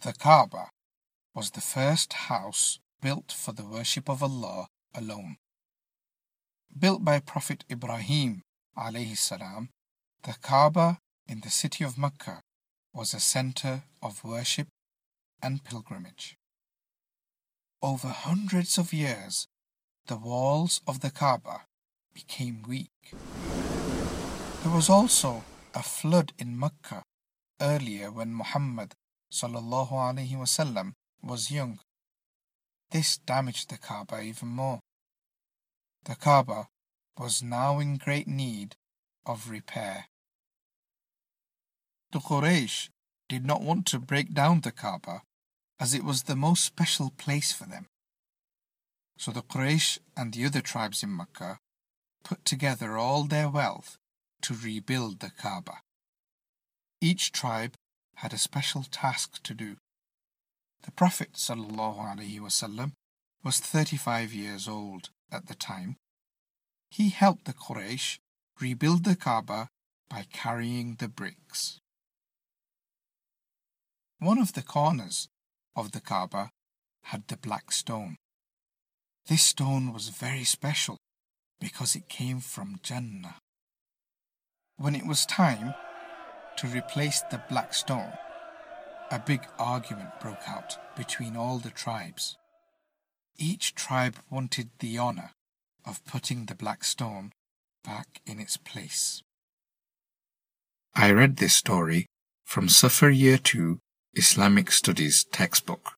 The Kaaba was the first house built for the worship of Allah alone. Built by Prophet Ibrahim alayhi the Kaaba in the city of Mecca was a center of worship and pilgrimage. Over hundreds of years, the walls of the Kaaba became weak. There was also a flood in Mecca earlier when Muhammad sallallahu alaihi wasallam was young. This damaged the Kaaba even more. The Kaaba was now in great need of repair. The Quraysh did not want to break down the Kaaba as it was the most special place for them. So the Quraysh and the other tribes in Mecca put together all their wealth to rebuild the Kaaba. Each tribe had a special task to do. The Prophet ﷺ was 35 years old at the time. He helped the Quraysh rebuild the Kaaba by carrying the bricks. One of the corners of the Kaaba had the black stone. This stone was very special because it came from Jannah. When it was time to replace the black stone, a big argument broke out between all the tribes. Each tribe wanted the honor of putting the black stone back in its place. I read this story from Safar Year 2 Islamic Studies textbook.